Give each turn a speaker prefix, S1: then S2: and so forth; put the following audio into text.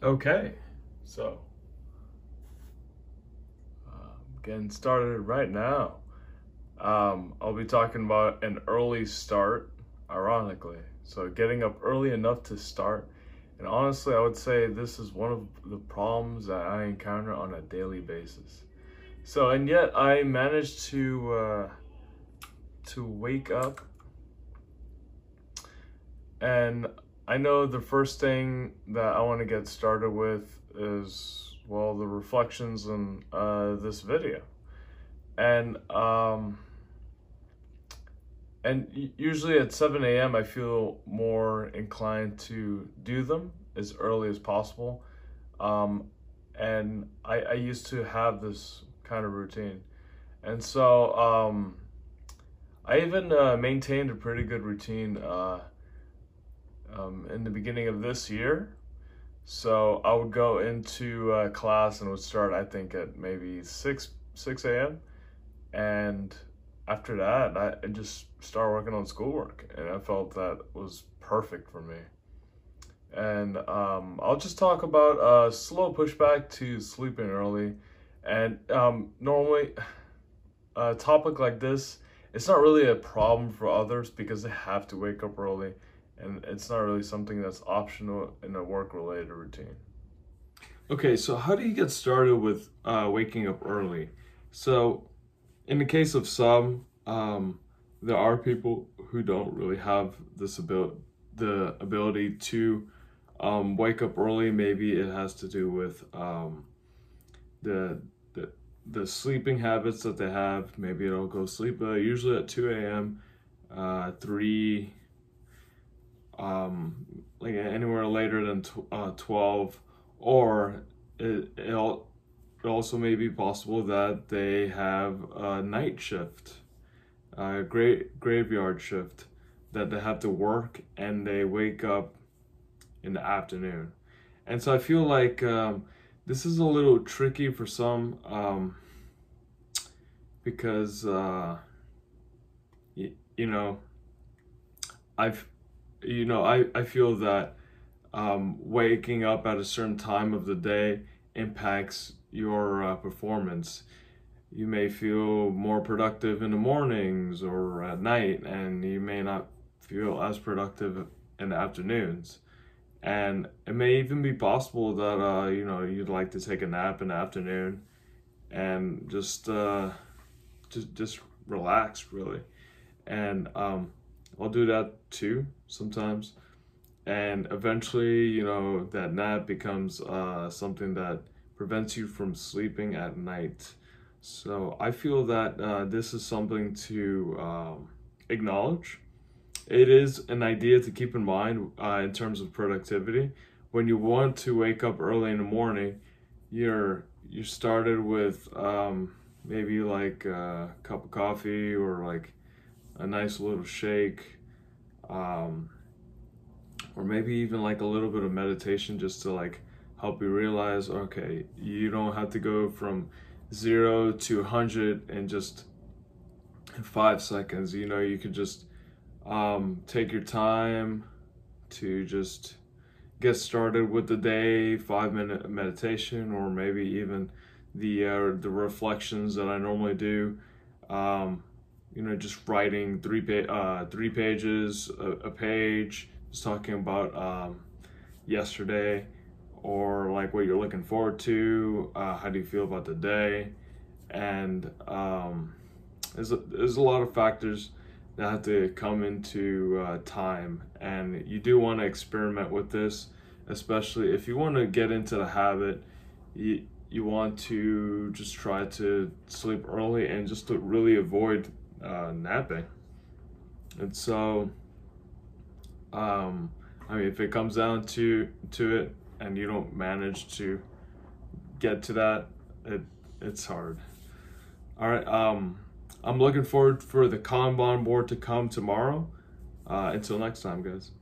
S1: Okay, so uh, getting started right now. Um, I'll be talking about an early start, ironically. So getting up early enough to start. And honestly, I would say this is one of the problems that I encounter on a daily basis. So, and yet I managed to uh, to wake up, and I know the first thing that I want to get started with is well the reflections in uh, this video, and um, and usually at 7 a.m. I feel more inclined to do them as early as possible, um, and I, I used to have this kind of routine, and so um, I even uh, maintained a pretty good routine. Uh, um, in the beginning of this year. So I would go into uh, class and would start, I think, at maybe 6, 6 a.m. And after that, I, just started working on schoolwork. And I felt that was perfect for me. And um, I'll just talk about a slow pushback to sleeping early. And um, normally, a topic like this, it's not really a problem for others because they have to wake up early and it's not really something that's optional in a work related routine.
S2: Okay, so how do you get started with uh, waking up early? So, in the case of some, um, there are people who don't really have this ability, the ability to um, wake up early. Maybe it has to do with um, the, the the sleeping habits that they have. Maybe it'll go sleep uh, usually at two a.m., uh, three um, like anywhere later than tw- uh, 12 or it, it, also may be possible that they have a night shift a great graveyard shift that they have to work and they wake up in the afternoon. And so i feel like um, this is a little tricky for some um, because uh, you know i've you know, I, I feel that um, waking up at a certain time of the day impacts your uh, performance. You may feel more productive in the mornings or at night, and you may not feel as productive in the afternoons. And it may even be possible that uh, you know you'd like to take a nap in the afternoon and just uh, just just relax really. And um, I'll do that too sometimes. And eventually, you know, that nap becomes uh, something that prevents you from sleeping at night. So I feel that uh, this is something to um, acknowledge. It is an idea to keep in mind uh, in terms of productivity. When you want to wake up early in the morning, you're you started with um, maybe like a cup of coffee or like a nice little shake, um, or maybe even like a little bit of meditation just to like help you realize okay, you don't have to go from zero to 100 in just five seconds. You know, you could just um, take your time to just get started with the day, five minute meditation, or maybe even the uh, the reflections that I normally do. Um, you know, just writing three pa- uh, three pages, a, a, page, just talking about um, yesterday, or like what you're looking forward to. Uh, how do you feel about the day? And um, there's a, there's a lot of factors that have to come into uh, time, and you do want to experiment with this, especially if you want to get into the habit. You, you want to just try to sleep early and just to really avoid uh, napping. And so, um, I mean, if it comes down to to it, and you don't manage to get to that, it it's hard. All right. Um, I'm looking forward for the Kanban board to come tomorrow. Uh, until next time, guys.